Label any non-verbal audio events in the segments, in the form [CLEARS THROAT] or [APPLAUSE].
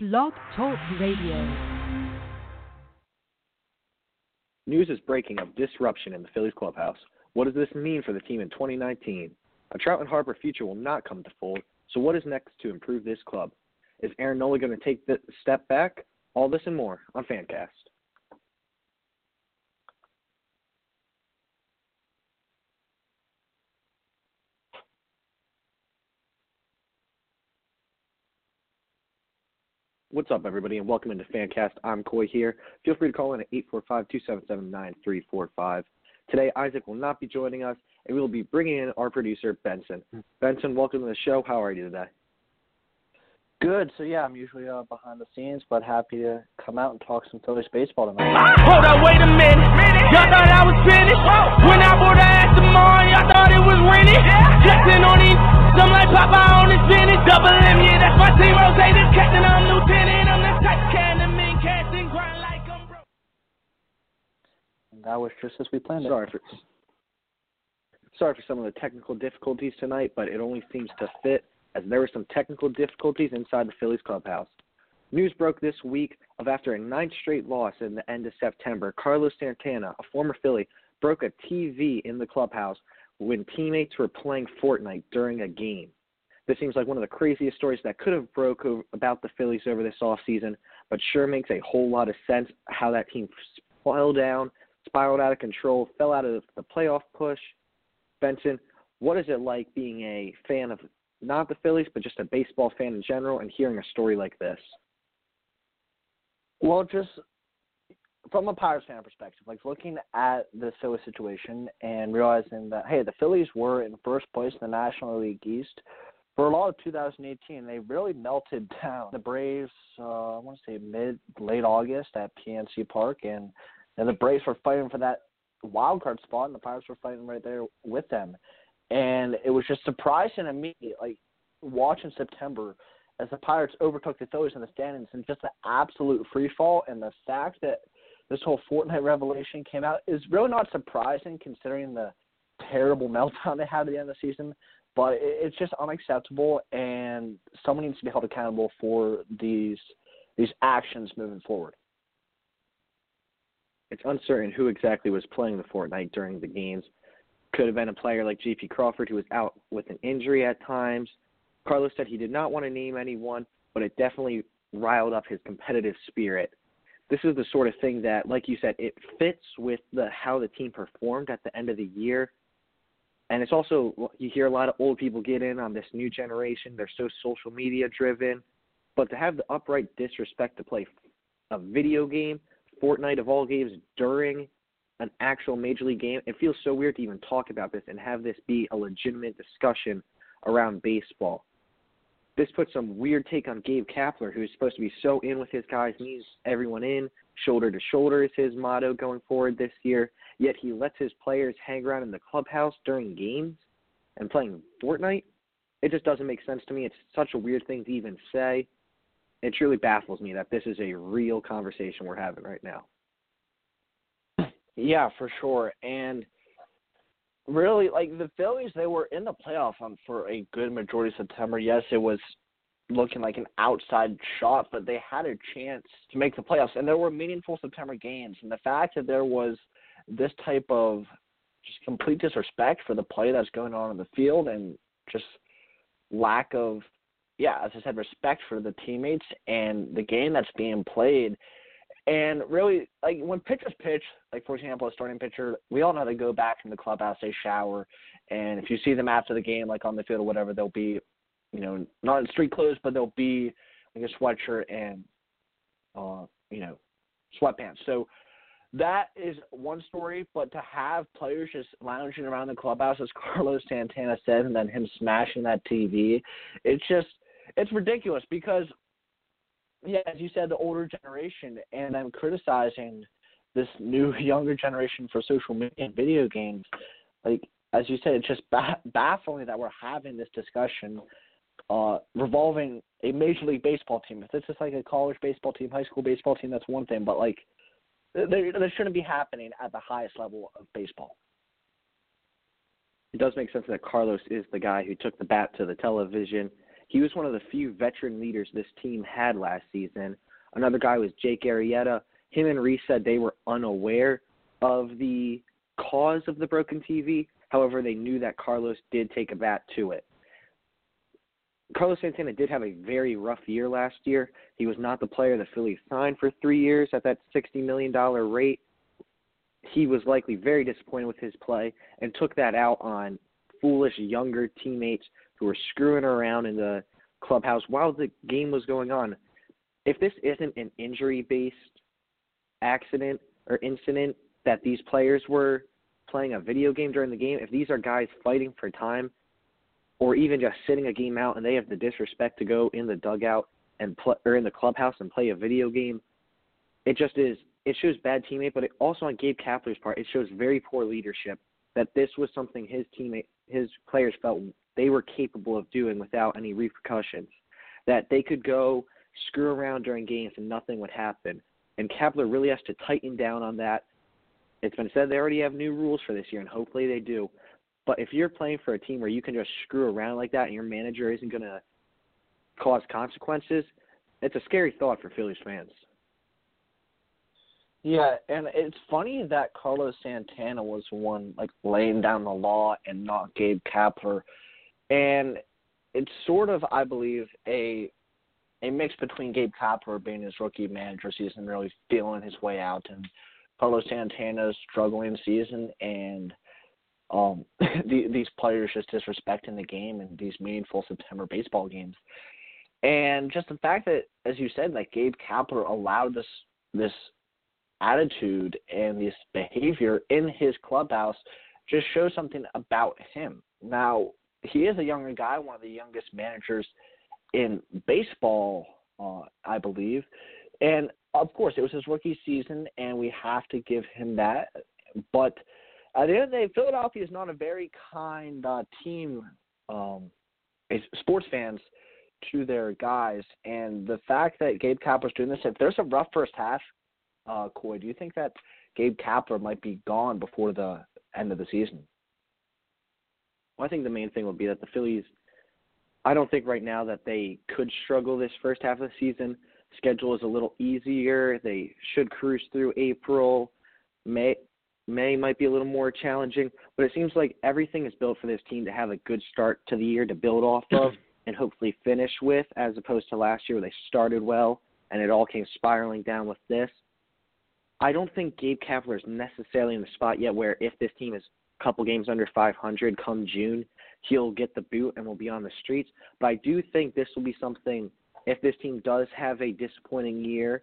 Blog Talk Radio. News is breaking of disruption in the Phillies clubhouse. What does this mean for the team in 2019? A Trout and Harper future will not come to fold, so what is next to improve this club? Is Aaron Nola going to take the step back? All this and more on Phancast. What's up, everybody, and welcome into Phancast. I'm Koy here. Feel free to call in at 845-277-9345. Today, Isaac will not be joining us, and we will be bringing in our producer, Benson. Benson, welcome to the show. How are you today? Good. So yeah, I'm usually uh, behind the scenes, but happy to come out and talk some Phillies baseball tonight. Hold on, wait a minute. Y'all thought I was finished? When I bought the ass tomorrow, y'all thought it was rented? Flexing on these, some like Popeye on his finish. Double M, yeah, that's my team. Rotated, captain, I'm lieutenant. I'm the type can, the mean cast and grind like I'm broke. That was just as we planned it. Sorry for sorry for some of the technical difficulties tonight, but it only seems to fit as there were some technical difficulties inside the Phillies clubhouse. News broke this week of after a ninth straight loss in the end of September, Carlos Santana, a former Philly, broke a TV in the clubhouse when teammates were playing Fortnite during a game. This seems like one of the craziest stories that could have broke o- about the Phillies over this offseason, but sure makes a whole lot of sense how that team fell down, spiraled out of control, fell out of the playoff push. Benson, what is it like being a fan of not the Phillies, but just a baseball fan in general, and hearing a story like this? Well, just from a Pirates fan perspective, like looking at the Phillies situation and realizing that hey, the Phillies were in first place in the National League East for a lot of 2018. They really melted [LAUGHS] down. The Braves, uh, I want to say mid late August at PNC Park, and and the Braves were fighting for that wild card spot, and the Pirates were fighting right there with them. And it was just surprising to me, like watching September as the Pirates overtook the Phillies in the standings and just the absolute free fall and the fact that this whole Fortnite revelation came out is really not surprising considering the terrible [LAUGHS] meltdown they had at the end of the season. But it, it's just unacceptable, and someone needs to be held accountable for these these actions moving forward. It's uncertain who exactly was playing the Fortnite during the games. Could have been a player like J.P. Crawford who was out with an injury at times. Carlos said he did not want to name anyone, but it definitely riled up his competitive spirit. This is the sort of thing that, like you said, it fits with the how the team performed at the end of the year. And it's also you hear a lot of old people get in on this new generation. They're so social media driven, but to have the upright disrespect to play a video game, Fortnite of all games during an actual major league game, it feels so weird to even talk about this and have this be a legitimate discussion around baseball. This puts some weird take on Gabe Kapler, who's supposed to be so in with his guys, needs everyone in, shoulder to shoulder is his motto going forward this year. Yet he lets his players hang around in the clubhouse during games and playing Fortnite. It just doesn't make sense to me. It's such a weird thing to even say. It truly baffles me that this is a real conversation we're having right now. Yeah, for sure. And really, like the Phillies, they were in the playoff um, for a good majority of September. Yes, it was looking like an outside shot, but they had a chance to make the playoffs, and there were meaningful September games. And the fact that there was this type of just complete disrespect for the play that's going on in the field, and just lack of, yeah, as I said, respect for the teammates and the game that's being played. And really, like when pitchers pitch, like for example, a starting pitcher, we all know they go back in the clubhouse, they shower, and if you see them after the game, like on the field or whatever, they'll be, you know, not in street clothes, but they'll be like a sweatshirt and, uh, you know, sweatpants. So that is one story, but to have players just lounging around the clubhouse, as [LAUGHS] Carlos Santana said, and then him smashing that TV, it's just it's ridiculous because yeah, as you said, the older generation, and I'm criticizing this new [LAUGHS] younger generation for social media and video games. Like as you said, it's just ba- baffling that we're having this discussion uh, revolving a major league baseball team. If it's just like a college baseball team, high school baseball team, that's one thing. But like, they shouldn't be happening at the highest level of baseball. It does make sense that Carlos is the guy who took the bat to the television He was one of the few veteran leaders this team had last season. Another guy was Jake Arrieta. Him and Rhys said they were unaware of the cause of the broken TV. However, they knew that Carlos did take a bat to it. Carlos Santana did have a very rough year last year. He was not the player the Phillies signed for three years at that $60 million rate. He was likely very disappointed with his play and took that out on foolish younger teammates who were screwing around in the clubhouse while the game was going on. If this isn't an injury based accident or incident that these players were playing a video game during the game, if these are guys fighting for time or even just sitting a game out and they have the disrespect to go in the dugout and play or in the clubhouse and play a video game, it just is it shows bad teammate, but it also on Gabe Kapler's part, it shows very poor leadership that this was something his teammate his players felt they were capable of doing without any repercussions. That they could go screw around during games and nothing would happen. And Kapler really has to tighten down on that. It's been said they already have new rules for this year, and hopefully they do. But if you're playing for a team where you can just screw around like that and your manager isn't going to cause consequences, it's a scary thought for Phillies fans. Yeah, and it's funny that Carlos Santana was the one like laying down the law and not Gabe Kapler, and it's sort of I believe a a mix between Gabe Kapler being his rookie manager season, really feeling his way out, and Carlos Santana's struggling season, and um, [LAUGHS] the, these players just disrespecting the game and these meaningful September baseball games, and just the fact that, as you said, like Gabe Kapler allowed this this attitude and this behavior in his clubhouse just shows something about him. Now, he is a younger guy, one of the youngest managers in baseball, uh, I believe. And of course, it was his rookie season, and we have to give him that. But at the end of the day, Philadelphia is not a very kind uh, team, um, sports fans, to their guys. And the fact that Gabe Kapler's doing this, if there's a rough first half, uh, Koy, do you think that Gabe Kapler might be gone before the end of the season? Well, I think the main thing would be that the Phillies. I don't think right now that they could struggle this first half of the season. Schedule is a little easier. They should cruise through April. May May might be a little more challenging, but it seems like everything is built for this team to have a good start to the year to build off [CLEARS THROAT] of and hopefully finish with, as opposed to last year where they started well and it all came spiraling down with this. I don't think Gabe Kapler is necessarily in the spot yet where if this team is couple games under 500 come June, he'll get the boot and will be on the streets. But I do think this will be something if this team does have a disappointing year,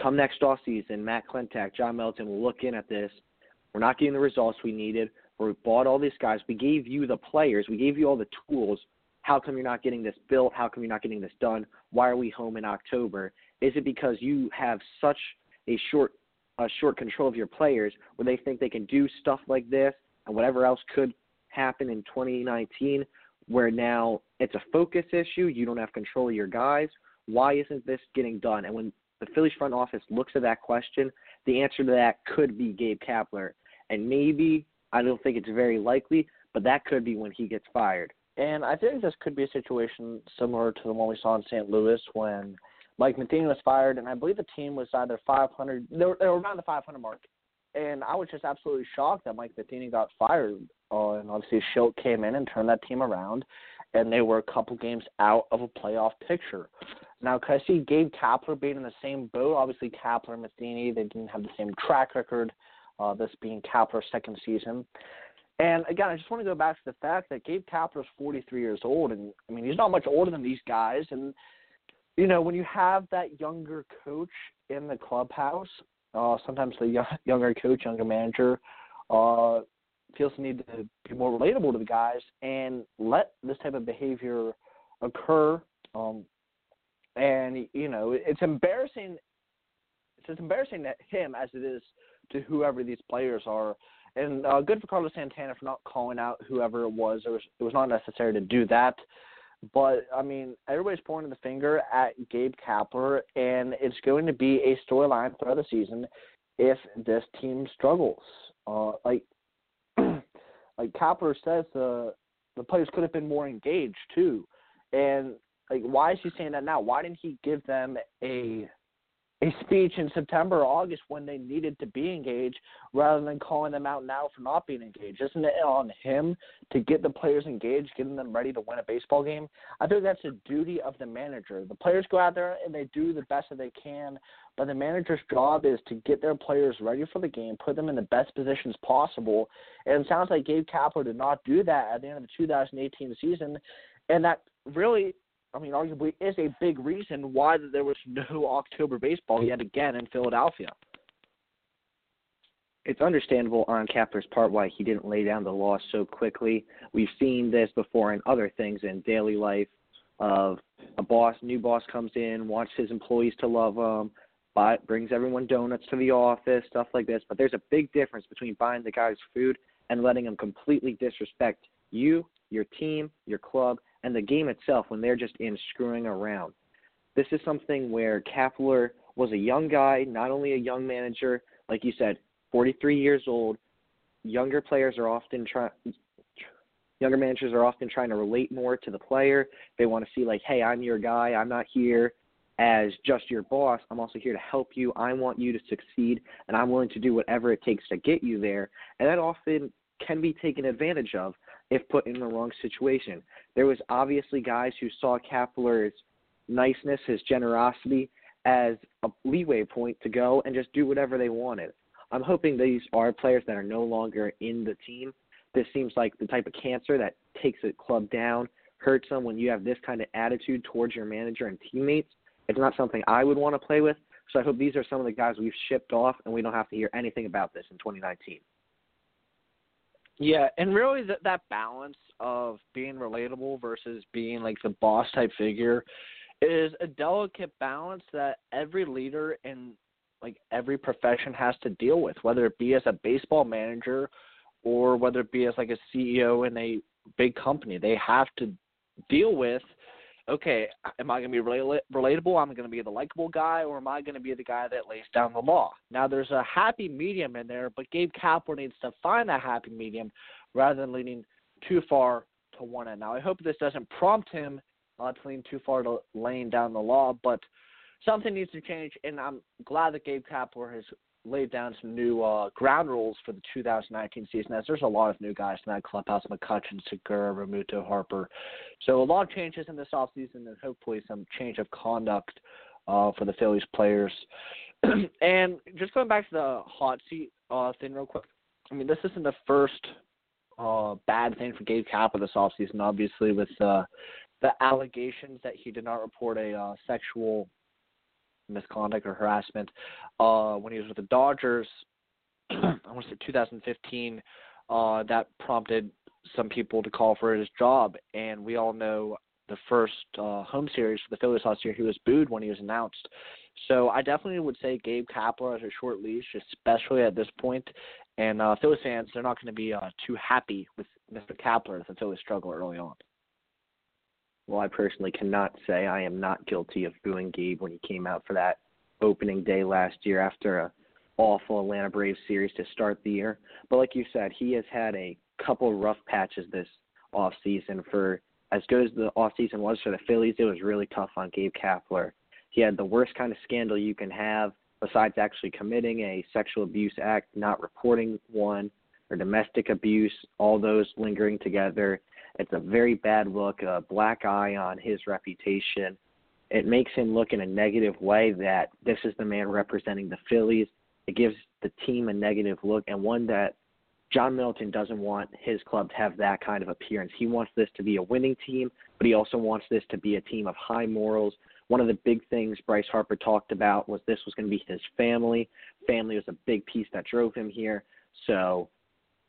come next off season, Matt Klentak, John Middleton will look in at this. We're not getting the results we needed. We bought all these guys. We gave you the players. We gave you all the tools. How come you're not getting this built? How come you're not getting this done? Why are we home in October? Is it because you have such – a short a short control of your players where they think they can do stuff like this and whatever else could happen in 2019 where now it's a focus issue you don't have control of your guys why isn't this getting done and when the Phillies front office looks at that question the answer to that could be Gabe Kapler and maybe I don't think it's very likely but that could be when he gets fired and I think this could be a situation similar to the one we saw in St. Louis when Mike Matheny was fired, and I believe the team was either 500. They were, they were around the 500 mark, and I was just absolutely shocked that Mike Matheny got fired. Uh, and obviously, Shildt came in and turned that team around, and they were a couple games out of a playoff picture. Now, can I see Gabe Kapler being in the same boat? Obviously, Kapler and Matheny they didn't have the same track record. Uh, this being Kapler's second season. And again, I just want to go back to the fact that Gabe Kapler is 43 years old, and I mean he's not much older than these guys, and you know, when you have that younger coach in the clubhouse, uh, sometimes the young, [LAUGHS] younger coach, younger manager, uh, feels the need to be more relatable to the guys and let this type of behavior occur. Um, and you know, it's embarrassing. It's as embarrassing to him as it is to whoever these players are. And uh, good for Carlos Santana for not calling out whoever it was. It was it was not necessary to do that. But I mean, everybody's pointing the finger at Gabe Kapler, and it's going to be a storyline throughout the season if this team struggles. Uh, like [CLEARS THROAT] like Kapler says, the the players could have been more engaged too, And like, why is he saying that now? Why didn't he give them a a speech in September or August when they needed to be engaged rather than calling them out now for not being engaged? Isn't it on him to get the players engaged, getting them ready to win a baseball game? I think that's a duty of the manager. The players go out there and they do the best that they can, but the manager's job is to get their players ready for the game, put them in the best positions possible. And it sounds like Gabe Kapler did not do that at the end of the 2018 season, and that really I mean, arguably is a big reason why there was no [LAUGHS] October baseball yet again in Philadelphia. It's understandable on Kapler's part why he didn't lay down the law so quickly. We've seen this before in other things in daily life of a boss, new boss comes in, wants his employees to love him, buy, brings everyone donuts to the office, stuff like this. But there's a big difference between buying the guy's food and letting him completely disrespect you, your team, your club, and the game itself when they're just in screwing around. This is something where Kapler was a young guy, not only a young manager, like you said, 43 years old. Younger players are often trying younger managers are often trying to relate more to the player. They want to see like, "Hey, I'm your guy. I'm not here as just your boss. I'm also here to help you. I want you to succeed, and I'm willing to do whatever it takes to get you there." And that often can be taken advantage of if put in the wrong situation. There was obviously guys who saw Kapler's niceness, his generosity as a leeway point to go and just do whatever they wanted. I'm hoping these are players that are no longer in the team. This seems like the type of cancer that takes a club down, hurts them when you have this kind of attitude towards your manager and teammates. It's not something I would want to play with. So I hope these are some of the guys we've shipped off and we don't have to hear anything about this in 2019. Yeah, and really that that balance of being relatable versus being like the boss type figure is a delicate balance that every leader in like every profession has to deal with, whether it be as a baseball manager or whether it be as like a CEO in a big company. They have to deal with okay, am I going to be relatable? I'm going to be the likable guy, or am I going to be the guy that lays down the law? Now, there's a happy medium in there, but Gabe Kapler needs to find that happy medium rather than leaning too far to one end. Now, I hope this doesn't prompt him uh, to lean too far to laying down the law, but something needs to change, and I'm glad that Gabe Kapler has laid down some new uh, ground rules for the 2019 season. As there's a lot of new guys in that clubhouse: McCutchen, Segura, Realmuto, Harper. So a lot of changes in this offseason, and hopefully some change of conduct uh, for the Phillies players. [CLEARS THROAT] and just going back to the hot seat uh, thing, real quick. I mean, this isn't the first uh, bad thing for Gabe Kapler this offseason. Obviously, with uh, the allegations that he did not report a uh, sexual misconduct or harassment uh, when he was with the Dodgers. [CLEARS THROAT] I want to say 2015. Uh, that prompted some people to call for his job, and we all know the first uh, home series for the Phillies last year, he was booed when he was announced. So I definitely would say Gabe Kapler has a short leash, especially at this point. And uh, Phillies fans, they're not going to be uh, too happy with Mr. Kapler if the Phillies struggle early on. Well, I personally cannot say I am not guilty of booing Gabe when he came out for that opening day last year after a awful Atlanta Braves series to start the year. But like you said, he has had a couple rough patches this off season. For as good as the off season was for the Phillies, it was really tough on Gabe Kapler. He had the worst kind of scandal you can have, besides actually committing a sexual abuse act, not reporting one, or domestic abuse, all those lingering together. It's a very bad look, a black eye on his reputation. It makes him look in a negative way that this is the man representing the Phillies. It gives the team a negative look and one that John Middleton doesn't want his club to have that kind of appearance. He wants this to be a winning team, but he also wants this to be a team of high morals. One of the big things Bryce Harper talked about was this was going to be his family. Family was a big piece that drove him here. So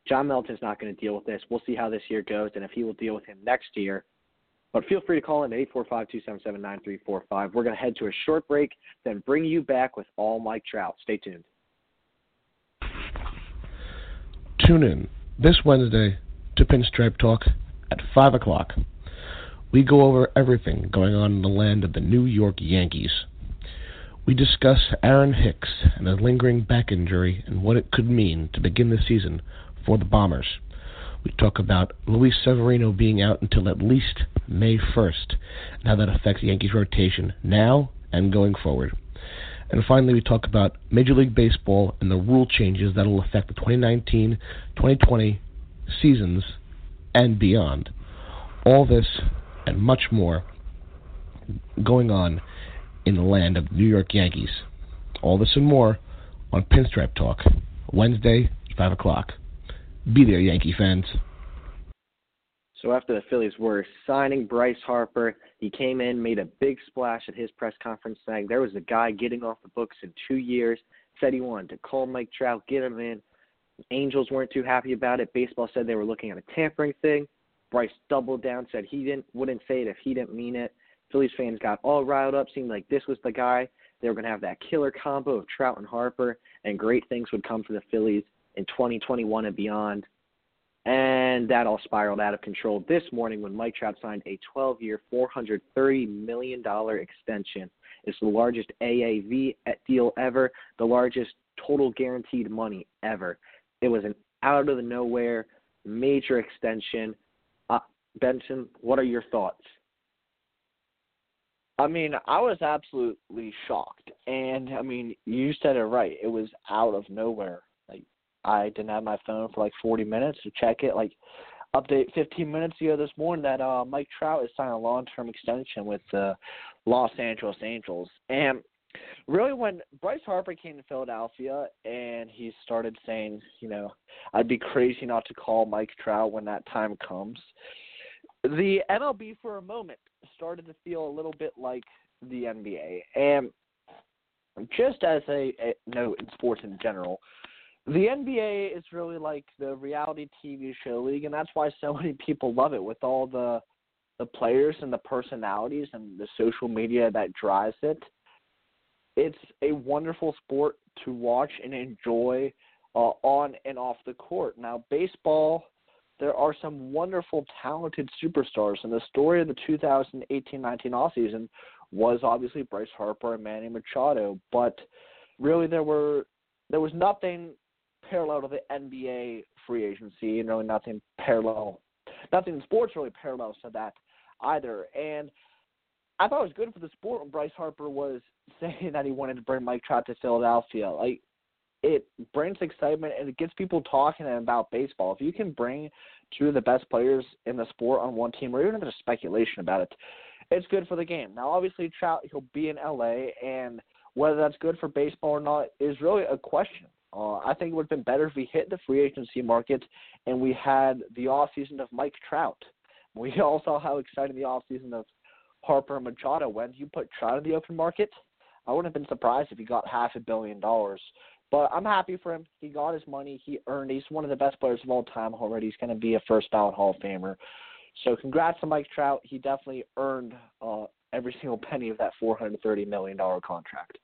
John Middleton's not going to deal with this. We'll see how this year goes and if he will deal with him next year. But feel free to call in 845-277-9345. We're going to head to a short break, then bring you back with all Mike Trout. Stay tuned. Tune in this Wednesday to Pinstripe Talk at 5 o'clock. We go over everything going on in the land of the New York Yankees. We discuss Aaron Hicks and a lingering back injury and what it could mean to begin the season for the Bombers. We talk about Luis Severino being out until at least May 1st and how that affects the Yankees rotation now and going forward. And finally, we talk about Major League Baseball and the rule changes that will affect the 2019 2020 seasons and beyond. All this and much more going on in the land of New York Yankees. All this and more on Pinstripe Talk, Wednesday, 5 o'clock. Be there, Yankee fans. So after the Phillies were signing Bryce Harper, he came in, made a big splash at his press conference saying there was a guy getting off the books in two years, said he wanted to call Mike Trout, get him in. Angels weren't too happy about it. Baseball said they were looking at a tampering thing. Bryce doubled down, said he didn't wouldn't say it if he didn't mean it. Phillies fans got all riled up, seemed like this was the guy. They were going to have that killer combo of Trout and Harper, and great things would come for the Phillies in 2021 and beyond. And that all spiraled out of control this morning when Mike Trout signed a 12 year, $430 million extension. It's the largest AAV deal ever, the largest total guaranteed money ever. It was an out of the nowhere major extension. Uh, Benson, what are your thoughts? I mean, I was absolutely shocked. And I mean, you said it right. It was out of nowhere. I didn't have my phone for like 40 minutes to check it. Like update 15 minutes ago this morning that uh Mike Trout is signing a long-term extension with the Los Angeles Angels. And really when Bryce Harper came to Philadelphia and he started saying, you know, I'd be crazy not to call Mike Trout when that time comes. The MLB for a moment started to feel a little bit like the NBA. And just as a, a note in sports in general, the NBA is really like the reality TV show league, and that's why so [LAUGHS] many people love it with all the the players and the personalities and the social media that drives it. It's a wonderful sport to watch and enjoy uh, on and off the court. Now, baseball there are some wonderful, talented superstars. And the story of the 2018-19 offseason was obviously Bryce Harper and Manny Machado, but really there were there was nothing parallel to the NBA free agency, and really nothing parallel, nothing in sports really parallels to that either. And I thought it was good for the sport when Bryce Harper was [LAUGHS] saying that he wanted to bring Mike Trout to Philadelphia. Like it brings excitement and it gets people talking about baseball. If you can bring two of the best players in the sport on one team, or even if there's speculation about it, it's good for the game. Now, obviously, Trout he'll be in LA, and whether that's good for baseball or not is really a question. Uh, I think it would have been better if we hit the free agency market and we had the off season of Mike Trout. [LAUGHS] We all saw how exciting the off season of Harper Machado went. You put Trout in the open market, I wouldn't have been surprised if he got half a billion dollars. But I'm happy for him. He got his money. He earned. He's one of the best players of all time already. He's going to be a first ballot Hall of Famer. So congrats to Mike Trout. He definitely earned uh, every [LAUGHS] single penny of that $430 million contract.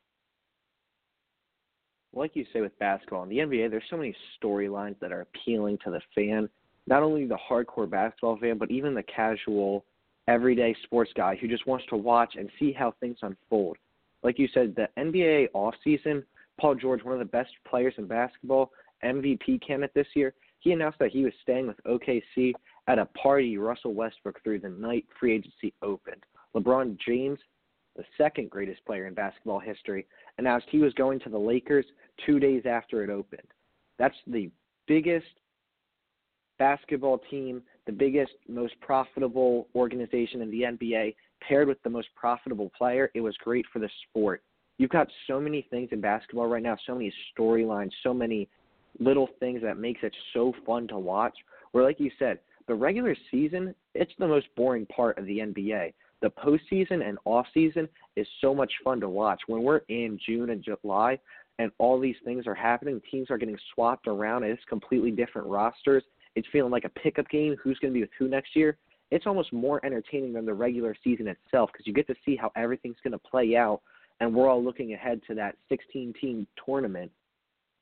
Like you say with basketball in the NBA, there's so many storylines that are appealing to the fan, not only the hardcore basketball fan, but even the casual, everyday sports guy who just wants to watch and see how things unfold. Like you said, the NBA off season Paul George, one of the best players in basketball, MVP candidate this year, he announced that he was staying with OKC at a party Russell Westbrook threw the night free agency opened. LeBron James, the second greatest player in basketball history, announced he was going to the Lakers two days after it opened. That's the biggest basketball team, the biggest, most profitable organization in the NBA, paired with the most profitable player. It was great for the sport you've got so many things in basketball right now, so many storylines, so many little things that makes it so fun to watch. Where, like you said, the regular season, it's the most boring part of the NBA. The postseason and off season is so much fun to watch. When we're in June and July and all these things are happening, teams are getting swapped around, it's completely different rosters. It's feeling like a pickup game. Who's going to be with who next year? It's almost more entertaining than the regular season itself because you get to see how everything's going to play out and we're all looking ahead to that 16 team tournament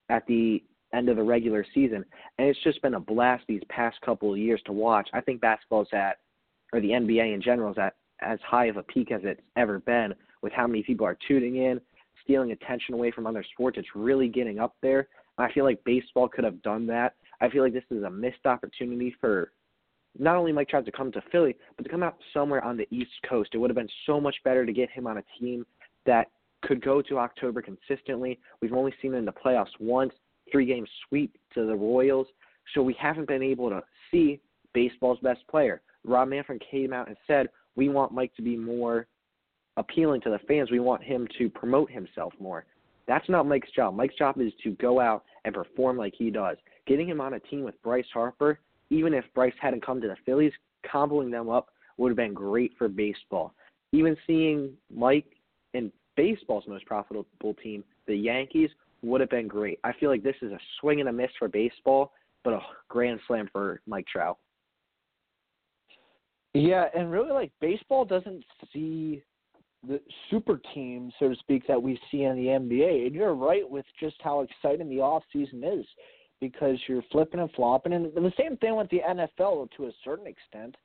at the end of the regular season. And it's just been a blast these past couple of years to watch. I think basketball's at, or the NBA in general, is at as high of a peak as it's ever been with how many people are tuning in, stealing attention away from other sports. It's really getting up there. I feel like baseball could have done that I feel like this is a missed opportunity for not only Mike Trout to come to Philly, but to come out somewhere on the East Coast. It would have been so much better to get him on a team that could go to October consistently. We've only seen it in the playoffs once, three game sweep to the Royals. So we haven't been able to see baseball's best player. Rob Manfred came out and said, We want Mike to be more appealing to the fans. We want him to promote himself more. That's not Mike's job. Mike's job is to go out and perform like he does. Getting him on a team with Bryce Harper, even if Bryce hadn't come to the Phillies, comboing them up would have been great for baseball. Even seeing Mike in baseball's most profitable team, the Yankees, would have been great. I feel like this is a swing and a miss for baseball, but a grand slam for Mike Trout. Yeah, and really like baseball doesn't see the super team, so to speak, that we see in the NBA. And you're right with just how exciting the off season is because you're flipping and flopping. And the same thing with the NFL to a certain extent.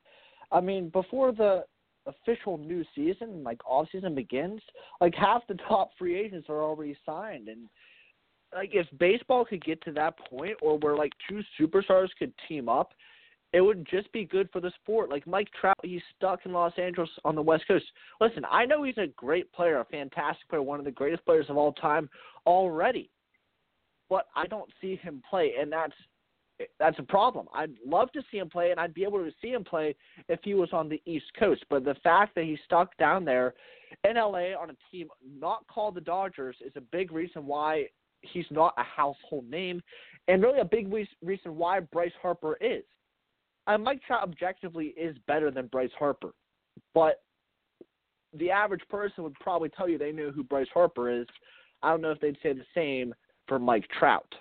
I mean, before the official new season, like off season begins, like half the [LAUGHS] top free agents are already signed and like if baseball could get to that point or where like two superstars could team up it would just be good for the sport. Like Mike Trout, he's stuck in Los Angeles on the West Coast. Listen, I know he's a great player, a fantastic player, one of the greatest players of all time already, but I don't see him play, and that's that's a problem. I'd love to see him play, and I'd be able to see him play if he was on the East Coast. But the fact that he's stuck down there in LA on a team not called the Dodgers is a big reason why he's not a household name, and really a big reason why Bryce Harper is uh, Mike Trout objectively is better than Bryce Harper, but the average person would probably tell you they knew who Bryce Harper is. I don't know if they'd say the same for Mike Trout.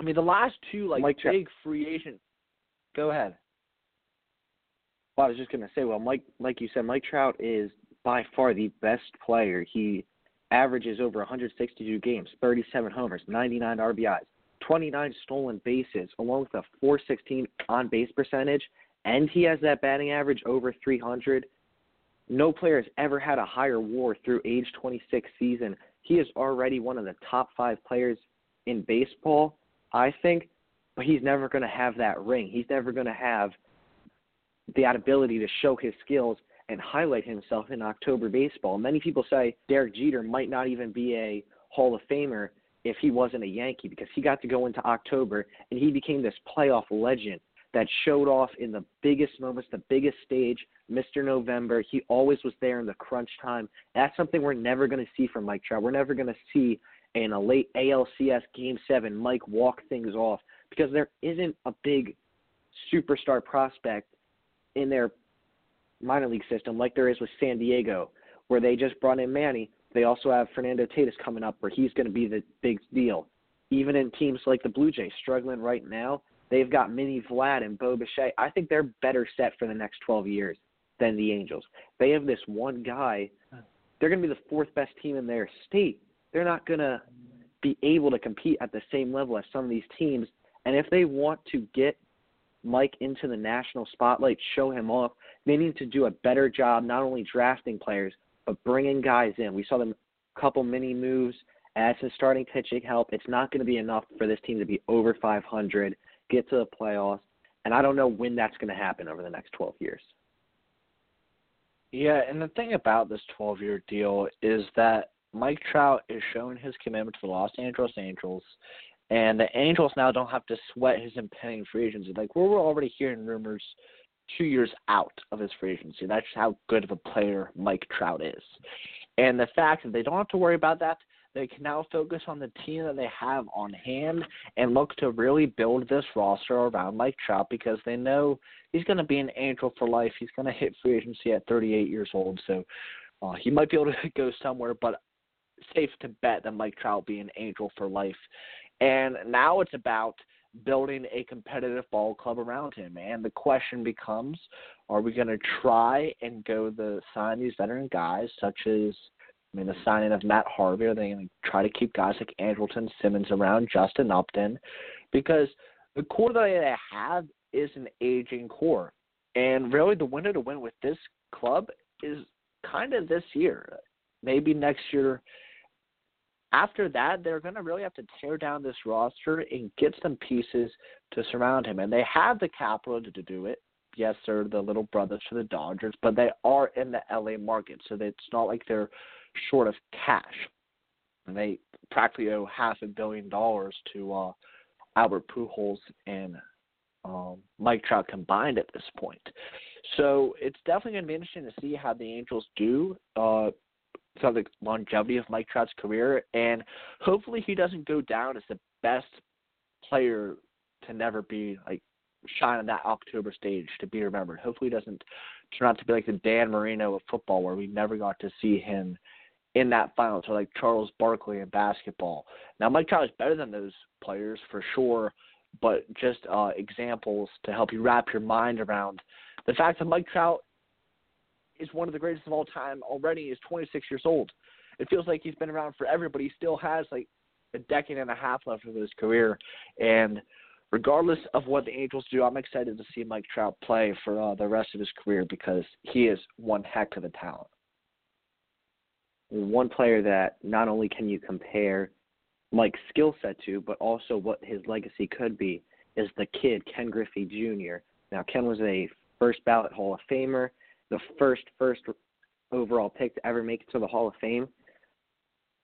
I mean, the last two like Mike big free agent. Go ahead. Well, I was just gonna say, well, Mike, like you said, Mike Trout is by far the best player. He averages over 162 games, 37 homers, 99 RBIs. 29 stolen bases, along with a 416 on base percentage, and he has that batting average over 300. No player has ever had a higher WAR through age 26 season. He is already one of the top five players in baseball, I think, but he's never going to have that ring. He's never going to have that ability to show his skills and highlight himself in October baseball. Many people say Derek Jeter might not even be a Hall of Famer if he wasn't a Yankee because he got to go into October and he became this playoff legend that showed off in the biggest moments, the biggest stage, Mr. November. He always was there in the crunch time. That's something we're never going to see from Mike Trout. We're never going to see in a late ALCS Game 7 Mike walk things off because there isn't a big superstar prospect in their minor league system like there is with San Diego, where they just brought in Manny they also have Fernando Tatis coming up, where he's going to be the big deal. Even in teams like the Blue Jays struggling right now, they've got Mini Vlad and Bo Bichette. I think they're better set for the next 12 years than the Angels. They have this one guy. They're going to be the fourth best team in their state. They're not going to be able to compete at the same level as some of these teams. And if they want to get Mike into the national spotlight, show him off, they need to do a better job not only drafting players, but bringing guys in. We saw them a couple mini moves, add some starting pitching help. It's not going to be enough for this team to be over 500, get to the playoffs, and I don't know when that's going to happen over the next 12 years. Yeah, and the thing about this 12 year deal is that Mike Trout is showing his commitment to the Los Angeles Angels, and the Angels now don't have to sweat his impending free agency. Like, we're already hearing rumors two years out of his free agency. That's how good of a player Mike Trout is. And the fact that they don't have to worry about that, they can now focus on the team that they have on hand and look to really build this roster around Mike Trout because they know he's going to be an angel for life. He's going to hit free agency at 38 years old, so uh, he might be able to [LAUGHS] go somewhere, but safe to bet that Mike Trout will be an angel for life. And now it's about – building a competitive ball club around him. And the question becomes, are we going to try and go the sign these veteran guys, such as I mean the signing of Matt Harvey? Are they going to try to keep guys like Andrelton Simmons around, Justin Upton? Because the core that they have is an aging core, and really the window to win with this club is kind of this year. Maybe next year after that, they're going to really have to tear down this roster and get some pieces to surround him. And they have the capital to, do it. Yes, they're the little brothers to the Dodgers, but they are in the LA market, so it's not like they're short of cash. And they practically owe half a billion dollars to uh, Albert Pujols and um, Mike Trout combined at this point. So it's definitely going to be interesting to see how the Angels do. Uh, of the longevity of Mike Trout's career, and hopefully he doesn't go down as the best player to never be like shine on that October stage to be remembered. Hopefully, he doesn't turn out to be like the Dan Marino of football, where we never got to see him in that final, so like Charles Barkley in basketball. Now, Mike Trout is better than those players for sure, but just uh, examples to help you wrap your mind around the fact that Mike Trout is one of the greatest of all time already. Is 26 years old. It feels like he's been around forever, but he still has like a decade and a half left of his career. And regardless of what the Angels do, I'm excited to see Mike Trout play for uh, the rest of his career because he is one heck of a talent. One player that not only can you compare Mike's skill set to, but also what his legacy could be, is the kid Ken Griffey Jr. Now, Ken was a first ballot Hall of Famer the first first overall pick to ever make it to the Hall of Fame.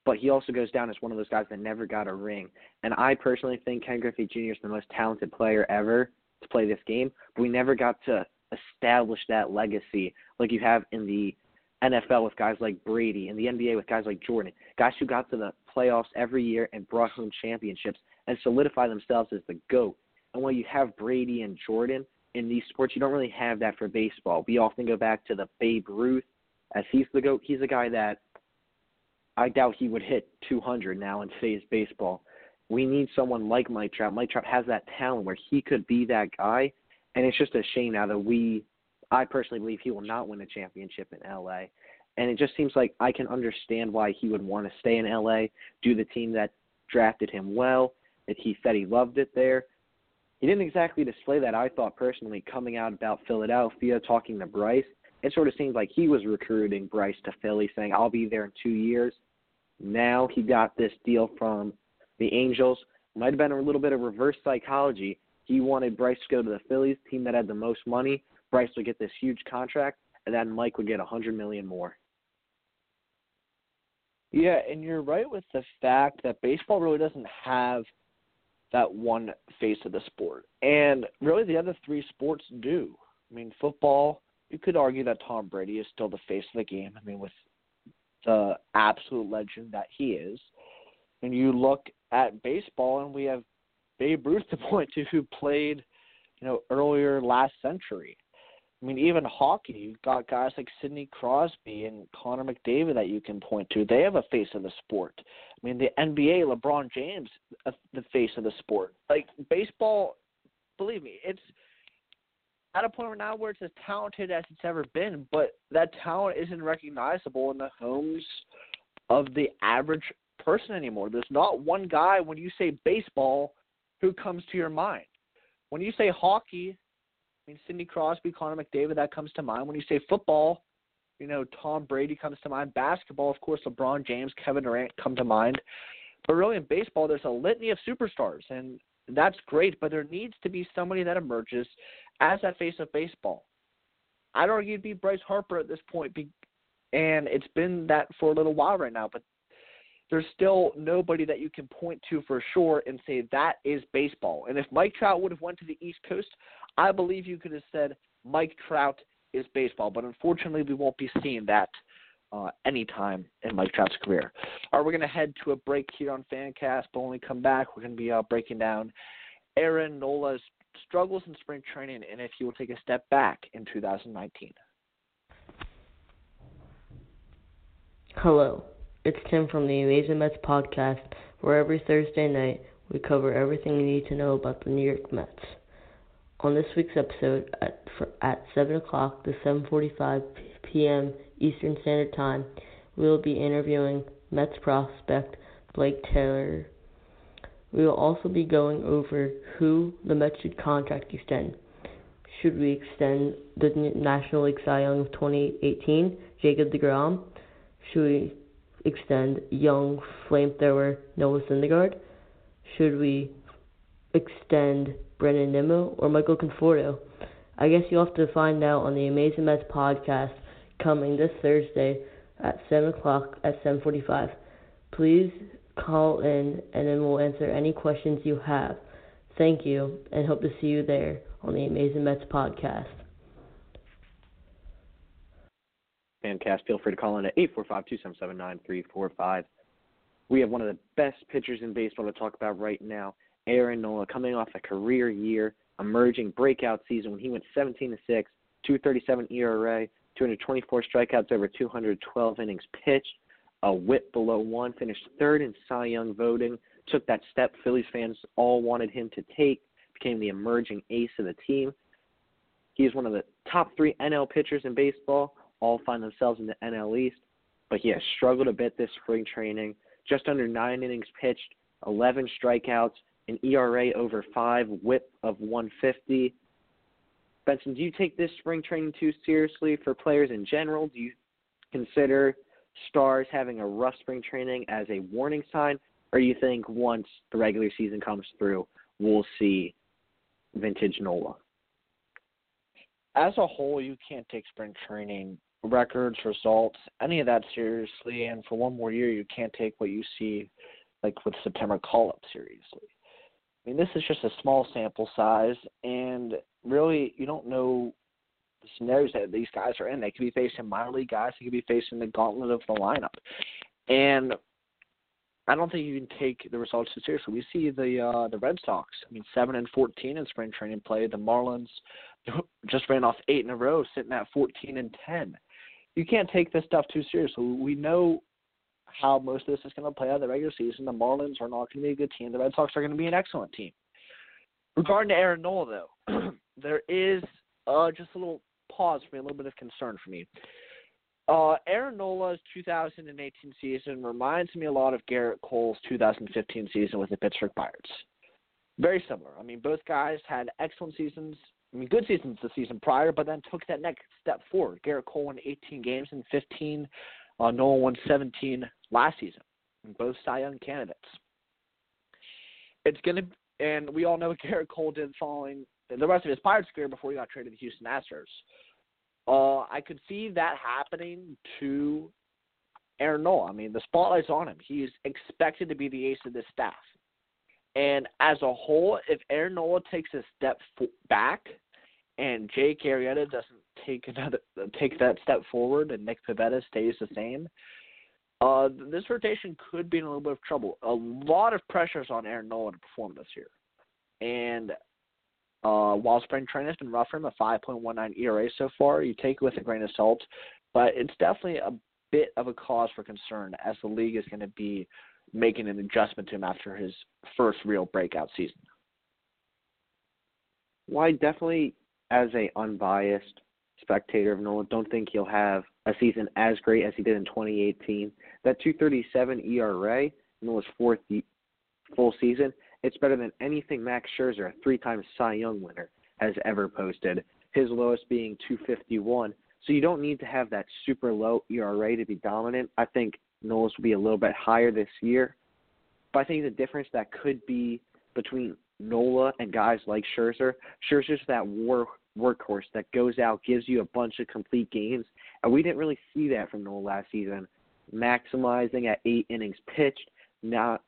But he also goes down as one of those guys that never got a ring. And I personally think Ken Griffey Jr. is the most talented player ever to play this game. But we never got to establish that legacy like you have in the NFL with guys like Brady, in the NBA with guys like Jordan, guys who got to the playoffs every year and brought home championships and solidify themselves as the GOAT. And when you have Brady and Jordan, in these sports, you don't really have that for baseball. We often go back to the Babe Ruth, as he's the goat. He's a guy that I doubt he would hit 200 now in today's baseball. We need someone like Mike Trout. Mike Trout has that talent where he could be that guy, and it's just a shame now that we, I personally believe he will not win a championship in LA. And it just seems like I can understand why he would want to stay in LA, do the team that drafted him well, that he said he loved it there, he didn't exactly display that, I thought personally, coming out about Philadelphia, talking to Bryce. It sort of seemed like he was recruiting Bryce to Philly, saying, I'll be there in two years. Now he got this deal from the Angels. Might have been a little bit of reverse psychology. He wanted Bryce to go to the Phillies, team that had the most money. Bryce would get this huge contract, and then Mike would get a hundred million more. Yeah, and you're right with the fact that baseball really doesn't have – that one face of the sport. And really, the other three sports do. I mean, football, you could argue that Tom Brady is still the face of the game. I mean, with the absolute legend that he is. And you look at baseball, and we have Babe Ruth to point to, who played, you know, earlier last century. I mean, even hockey, you've got guys like Sidney Crosby and Connor McDavid that you can point to. They have a face of the sport. I mean, the NBA, LeBron James, the face of the sport. Like baseball, believe me, it's at a point right now where it's as talented as it's ever been, but that talent isn't recognizable in the homes of the average person anymore. There's not one guy when you say baseball who comes to your mind. When you say hockey, I mean, Sidney Crosby, Connor McDavid, that comes to mind. When you say football, you know, Tom Brady comes to mind. Basketball, of course, LeBron James, Kevin Durant come to mind. But really, in baseball, there's a litany of superstars, and that's great. But there needs to be somebody that emerges as that face of baseball. I'd argue it'd be Bryce Harper at this point, and it's been that for a little while right now. But there's still nobody that you can point to for sure and say that is baseball. And if Mike Trout would have went to the East Coast, I believe you could have said Mike Trout is baseball, but unfortunately, we won't be seeing that uh, anytime in Mike Trout's career. All right, we're going to head to a break here on Phancast, but when we come back, we're going to be uh, breaking down Aaron Nola's struggles in spring training and if he will take a step back in 2019. Hello, it's Tim from the Amazing Mets podcast, where every Thursday night we cover everything you need to know about the New York Mets. On this week's episode, at, at 7 o'clock to 7.45 p.m. Eastern Standard Time, we will be interviewing Mets prospect Blake Taylor. We will also be going over who the Mets should contract extend. Should we extend the National League Cy Young of 2018, Jacob DeGrom? Should we extend young flamethrower Noah Syndergaard? Should we extend Brandon Nimmo or Michael Conforto? I guess you'll have to find out on the Amazing Mets podcast coming this Thursday at 7 o'clock at 7.45. Please call in and then we'll answer any questions you have. Thank you and hope to see you there on the Amazing Mets podcast. Phancast, feel free to call in at 845-277-9345. We have one of the best pitchers in baseball to talk about right now, Aaron Nola, coming off a career year, emerging breakout season when he went 17 to 6, 237 ERA, 224 strikeouts over 212 innings pitched, a whip below one, finished third in Cy Young voting, took that step Phillies fans all wanted him to take, became the emerging ace of the team. He is one of the top three NL pitchers in baseball, all find themselves in the NL East, but he has struggled a bit this spring training. Just under nine innings pitched, 11 strikeouts, an ERA over five, WHIP of 150. Benson, do you take this spring training too seriously for players in general? Do you consider stars having a rough spring training as a warning sign, or do you think once the regular season comes through, we'll see vintage Nola? As a whole, you can't take spring training records, results, any of that seriously. And for one more year, you can't take what you see, like with September call up seriously. I mean, this is just a small sample size, and really, you don't know the scenarios that these guys are in. They could be facing minor league guys. They could be facing the gauntlet of the lineup, and I don't think you can take the results too seriously. We see the uh, the Red Sox. I mean, seven and fourteen in spring training play. The Marlins [LAUGHS] just ran off eight in a row, sitting at fourteen and ten. You can't take this stuff too seriously. We know how most of this is going to play out in the regular season. The Marlins are not going to be a good team. The Red Sox are going to be an excellent team. Regarding to Aaron Nola, though, [CLEARS THROAT] there is uh, just a little pause for me, a little bit of concern for me. Uh, Aaron Nola's 2018 season reminds me a lot of Gerrit Cole's 2015 season with the Pittsburgh Pirates. Very similar. I mean, both guys had excellent seasons. I mean, good seasons the season prior, but then took that next step forward. Gerrit Cole won 18 games in 15. Uh, Nola won 17 last season. Both Cy Young candidates. It's to, and we all know what [LAUGHS] Gerrit Cole did following the rest of his Pirates career before he got traded to the Houston Astros. Uh, I could see that happening to Aaron Nola. I mean, the spotlight's on him. He's expected to be the ace of this staff. And as a whole, if Aaron Nola takes a step back and Jake Arrieta doesn't take [LAUGHS] another take that step forward and Nick Pivetta stays the same, uh, this rotation could be in a little bit of trouble. A lot of pressures on Aaron Nola to perform this year. And uh, while spring training has been rough for him, a 5.19 ERA so far, you take it with a grain of salt, but it's definitely a bit of a cause for concern as the league is going to be making an adjustment to him after his first real breakout season. I definitely, as a unbiased spectator of Nola, don't think he'll have a season as great as he did in 2018. That 237 ERA, in Nola's fourth full season, it's better than anything Max Scherzer, a three-time Cy Young winner, has ever posted. His lowest being 251. So you don't need to have that super low ERA to be dominant. I think Nola's will be a little bit higher this year. But I think the difference that could be between Nola and guys like Scherzer, Scherzer's that war workhorse that goes out, gives you a bunch of complete games, and we didn't really see that from Nola last season. Maximizing at eight innings pitched, not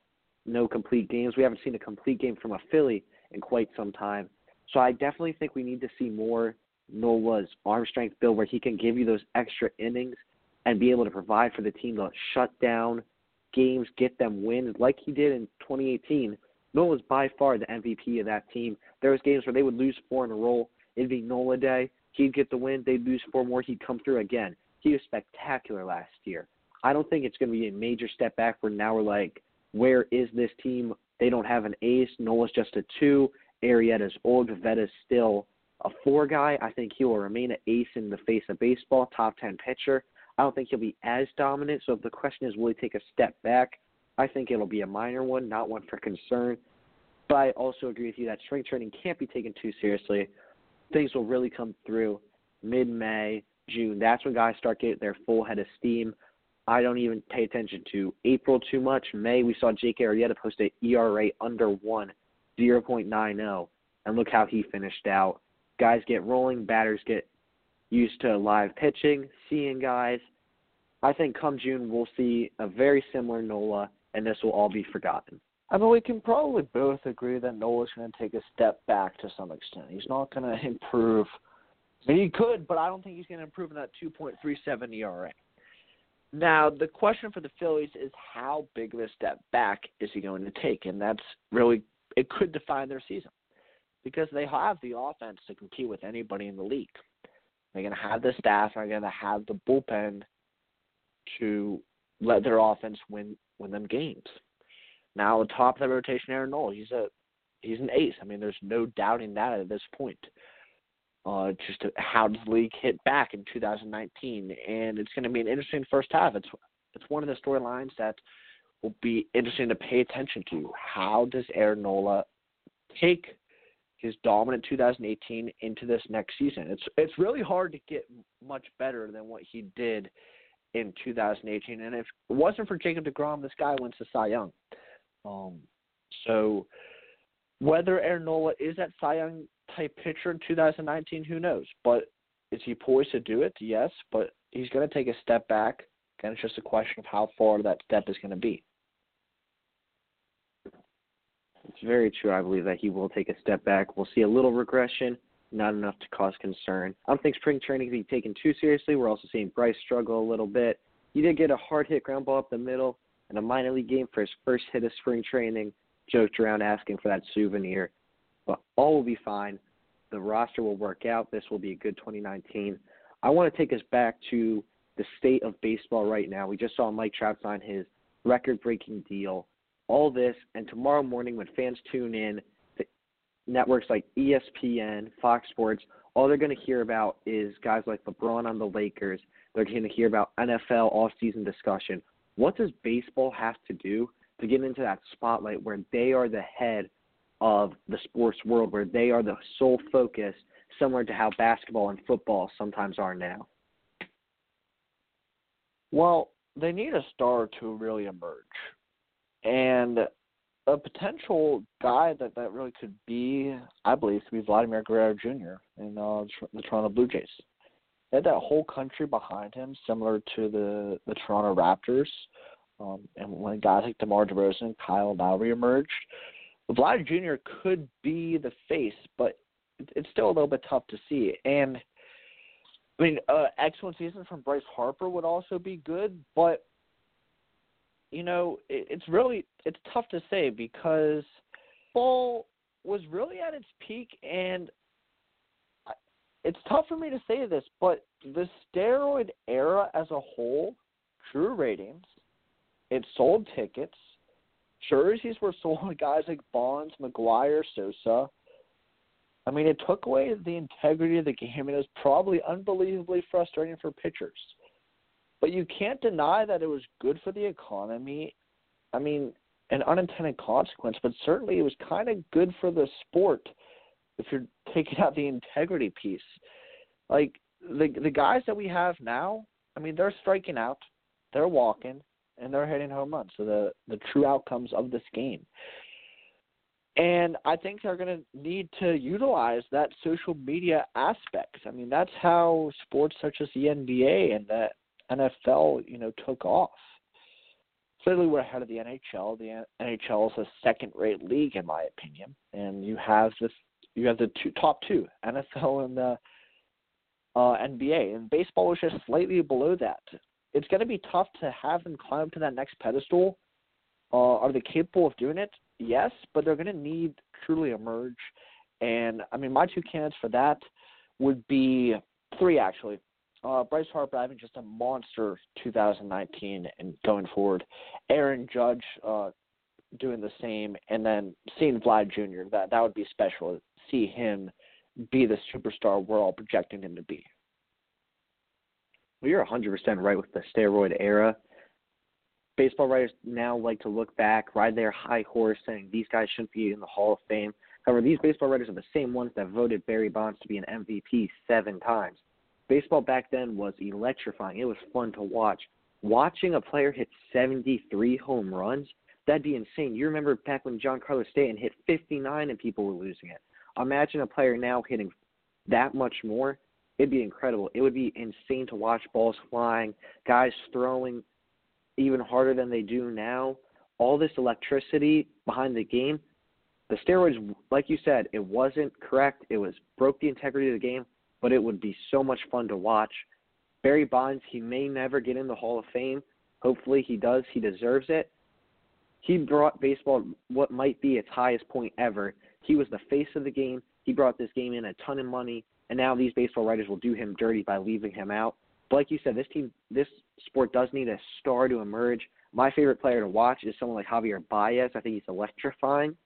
no complete games. We haven't seen a complete game from a Philly in quite some time. So I definitely think we need to see more Nola's arm strength build where he can give you those extra innings and be able to provide for the team to shut down games, get them wins like he did in 2018. Nola was by far the MVP of that team. There was games where they would lose four in a row. It'd be Nola day. He'd get the win. They'd lose four more. He'd come through again. He was spectacular last year. I don't think it's going to be a major step back where now we're like, where is this team? They don't have an ace. Nola's just a two. Arrieta's old. Vetta's still a four guy. I think he will remain an ace in the face of baseball, top 10 pitcher. I don't think he'll be as dominant. So if the question is, will he take a step back? I think it'll be a minor one, not one for concern. But I also agree with you that spring training can't be taken too seriously. Things will really come through mid May, June. That's when guys start getting their full head of steam. I don't even pay attention to. April too much. May we saw Jake Arrieta post an ERA under one, 0.90, and look how he finished out. Guys get rolling, batters get used to live pitching, seeing guys. I think come June we'll see a very similar Nola, and this will all be forgotten. I mean, we can probably both agree that Nola's going to take a step back to some extent. He's not going [LAUGHS] to improve. I mean, he could, but I don't think he's going to improve in that 2.37 ERA. Now, the question for the Phillies is how big of a step back is he going to take? And that's really, it could define their season because they have the offense to compete with anybody in the league. They're going to have the staff, they're going to have the bullpen to let their offense win win them games. Now, the top of the rotation, Aaron Nola, he's a he's an ace. I mean, there's no doubting that at this point uh, just how does the league hit back in 2019, and it's going to be an interesting first half. It's it's one of the storylines that will be interesting to pay attention to. How does Aaron Nola take his dominant 2018 into this next season? It's it's really hard to get much better than what he did in 2018, and if it wasn't for Jacob Degrom, this guy wins the Cy Young. Um, so whether Aaron Nola is that Cy Young type pitcher in 2019, who knows? But is he poised to do it? Yes, but he's going to take a step back. and it's just a question of how far that step is going to be. It's very true. I believe that he will take a step back. We'll see a little regression, not enough to cause concern. I don't think spring training can be taken too seriously. We're also seeing Bryce struggle a little bit. He did get a hard hit ground ball up the middle in a minor league game for his first hit of spring training. Joked around asking for that souvenir. But all will be fine. The roster will work out. This will be a good 2019. I want to take us back to the state of baseball right now. We just saw Mike Trout sign his record breaking deal. All this, and tomorrow morning when fans tune in, the networks like ESPN, Fox Sports, all they're going to hear about is guys like LeBron on the Lakers. They're going to hear about NFL off-season discussion. What does baseball have to do to get into that spotlight where they are the head of the sports world where they are the sole focus, similar to how basketball and football sometimes are now? Well, they need a star to really emerge. And a potential guy that that really could be, I believe, could be Vladimir Guerrero Jr. in uh, the Toronto Blue Jays. Had that whole country behind him, similar to the the Toronto Raptors. Um, and when guys like DeMar DeRozan, Kyle Lowry emerged, Vlad Jr. could be the face, but it's still a little bit tough to see. And I mean, uh, excellent season from Bryce Harper would also be good, but you know, it, it's really it's tough to say because ball was really at its peak, and it's tough for me to say this, but the steroid era as a whole drew ratings. It sold tickets jerseys were [LAUGHS] sold to guys like Bonds, McGwire, Sosa. I mean, it took away the integrity of the game, and it was probably unbelievably frustrating for pitchers. But you can't deny that it was good for the economy. I mean, an unintended consequence, but certainly it was kind of good for the sport if you're taking [LAUGHS] out the integrity piece. Like the the guys that we have now, I mean, they're striking out, they're walking, and they're hitting home runs. So the the true outcomes of this game. And I think they're going to need to utilize that social media aspect. I mean, that's how sports such as the NBA and the NFL, you know, took off. Clearly, we're ahead of the NHL. The NHL is a second-rate league, in my opinion. And you have this, you have the two top two, NFL and the uh, NBA, and baseball is just slightly below that it's going to be tough to have them climb to that next pedestal. Uh, are they capable of doing it? Yes, but they're going to need truly emerge. And I mean, my two candidates for that would be three actually. Uh, Bryce Harper having just a monster 2019 and going forward. Aaron Judge uh, doing the same, and then seeing Vlad Jr. That that would be special. See him be the superstar we're all projecting him to be. Well, you're 100% right with the steroid era. Baseball writers now like to look back, ride their high horse, saying these guys shouldn't be in the Hall of Fame. However, these baseball writers are the same ones that voted Barry Bonds to be an MVP seven times. Baseball back then was electrifying. It was fun to watch. watching a player hit 73 home runs, that'd be insane. You remember back when Giancarlo Stanton hit 59 and people were losing it. Imagine a player now hitting that much more. It'd be incredible. It would be insane to watch balls flying, guys throwing even harder than they do now. All this electricity behind the game. The steroids, like you said, it wasn't correct. It was broke the integrity of the game, but it would be so much fun to watch. Barry Bonds, he may never get in the Hall of Fame. Hopefully he does. He deserves it. He brought baseball what might be its highest point ever. He was the face of the game. He brought this game in a ton of money, and now these baseball writers will do him dirty by leaving him out. But like you said, this team, this sport does need a star to emerge. My favorite player to watch is someone like Javier Baez. I think he's electrifying.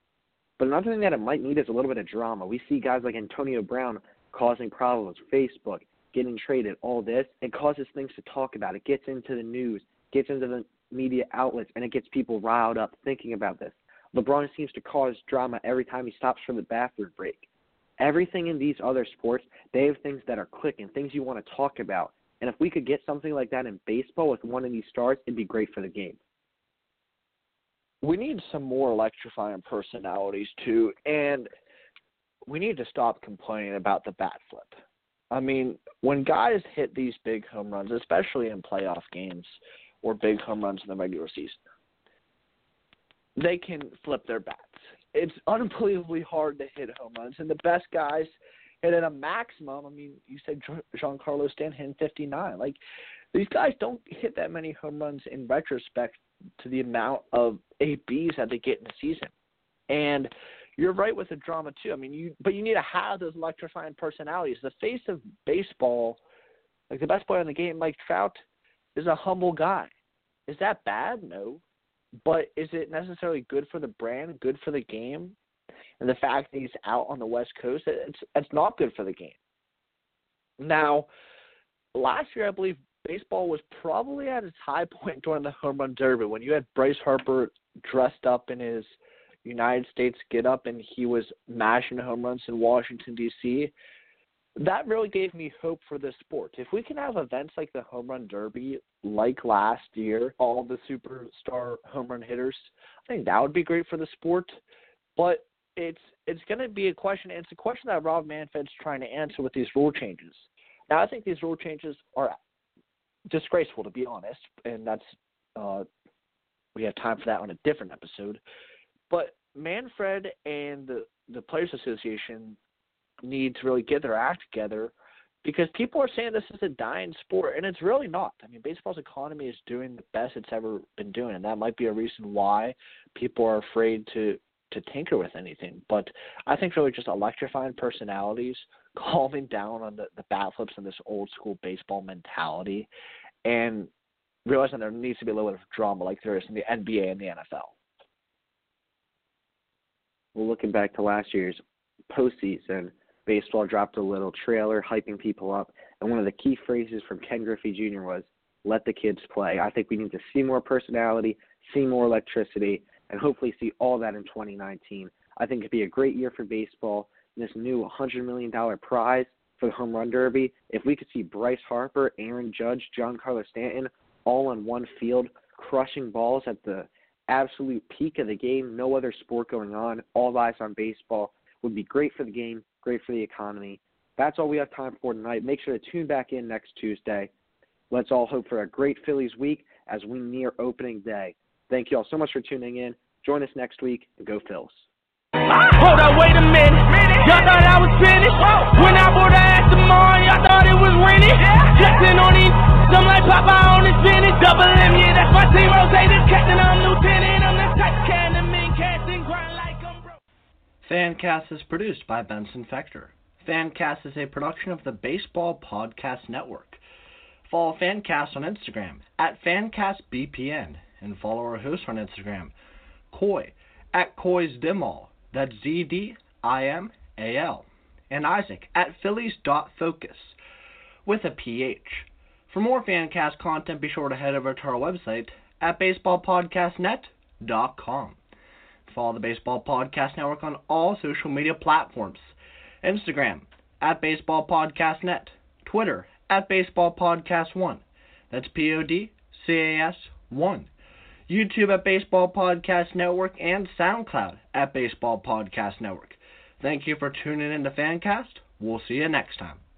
But another thing that it might need is a little bit of drama. We see guys like Antonio Brown causing problems, Facebook, getting traded, all this. It causes things to talk about. It gets into the news, gets into the media outlets, and it gets people riled up thinking about this. LeBron seems to cause drama every time he stops for the bathroom break. Everything in these other sports, they have things that are clicking, things you want to talk about. And if we could get something like that in baseball with one of these stars, it'd be great for the game. We need some more electrifying personalities too, and we need to stop complaining about the bat flip. I mean, when guys hit these big home runs, especially in playoff games or big home runs in the regular season, they can flip their bats. It's unbelievably hard to hit home runs, and the best guys hit at a maximum. I mean, you said Giancarlo Stanton hitting 59. Like these guys don't hit that many home runs in retrospect to the amount of ABs that they get in a season. And you're right with the drama too. I mean, you but you need to have those electrifying personalities. The face of baseball, like the best player in the game, Mike Trout, is a humble guy. Is that bad? No. But is it necessarily good for the brand, good for the game? And the fact that he's out on the West Coast, it's it's not good for the game. Now, last year I believe baseball was probably at its high [LAUGHS] point during the home run derby when you had Bryce Harper dressed up in his United States get up and he was mashing home runs in Washington D.C that really gave me hope for this sport. If we can have events like the home run derby, like last year, all the superstar home run hitters, I think that would be great for the sport. But it's it's going to be a question. It's a question that Rob Manfred's trying to answer with these rule changes. Now, I think these rule changes are disgraceful, to be honest, and that's uh, we have time for that on a different episode. But Manfred and the the Players Association need to really get their act together because people are saying this is a dying sport and it's really not. I mean, baseball's economy is doing the best it's ever been doing, and that might be a reason why people are afraid to to tinker with anything. But I think really just electrifying personalities, [LAUGHS] calming down on the, the bat flips and this old school baseball mentality, and realizing there needs to be a little bit of drama like there is in the NBA and the NFL. Well, looking back to last year's postseason, baseball dropped a little trailer hyping people up, and one of the key phrases from Ken Griffey Jr. was, "Let the kids play." I think we need to see more personality, see more electricity, and hopefully see all that in 2019. I think it'd be a great year for baseball. This new $100 million prize for the home run derby. If we could see Bryce Harper, Aaron Judge, Giancarlo Stanton all on one field, crushing balls at the absolute peak of the game, no other sport going on, all eyes on baseball, would be great for the game, great for the economy. That's all we have time for tonight. Make sure to tune back in next Tuesday. Let's all hope for a great Phillies week as we near opening day. Thank you all so much for tuning in. Join us next week and go Phils. Hold up, wait a minute. Y'all thought I was finished? When I bought the Aston Martin, y'all thought it was rented? Flexing on these, some like Popeye on his finish. Double M, yeah, that's my team. Rotated captain, I'm lieutenant. Phancast is produced by Benson Fector. Phancast is a production of the Baseball Podcast Network. Follow Phancast on Instagram at PhancastBPN and follow our host on Instagram, Koy, at Koy's Dimal. That's Z D I M A L. And Isaac at Phillies.focus with a PH. For more Phancast content, be sure to head over to our website at baseballpodcastnet.com. Follow the Baseball Podcast Network on all social media platforms Instagram at Baseball Podcast Net, Twitter at Baseball Podcast 1. That's P O D CAS1. YouTube at Baseball Podcast Network, and SoundCloud at Baseball Podcast Network. Thank you for tuning in to Phancast. We'll see you next time.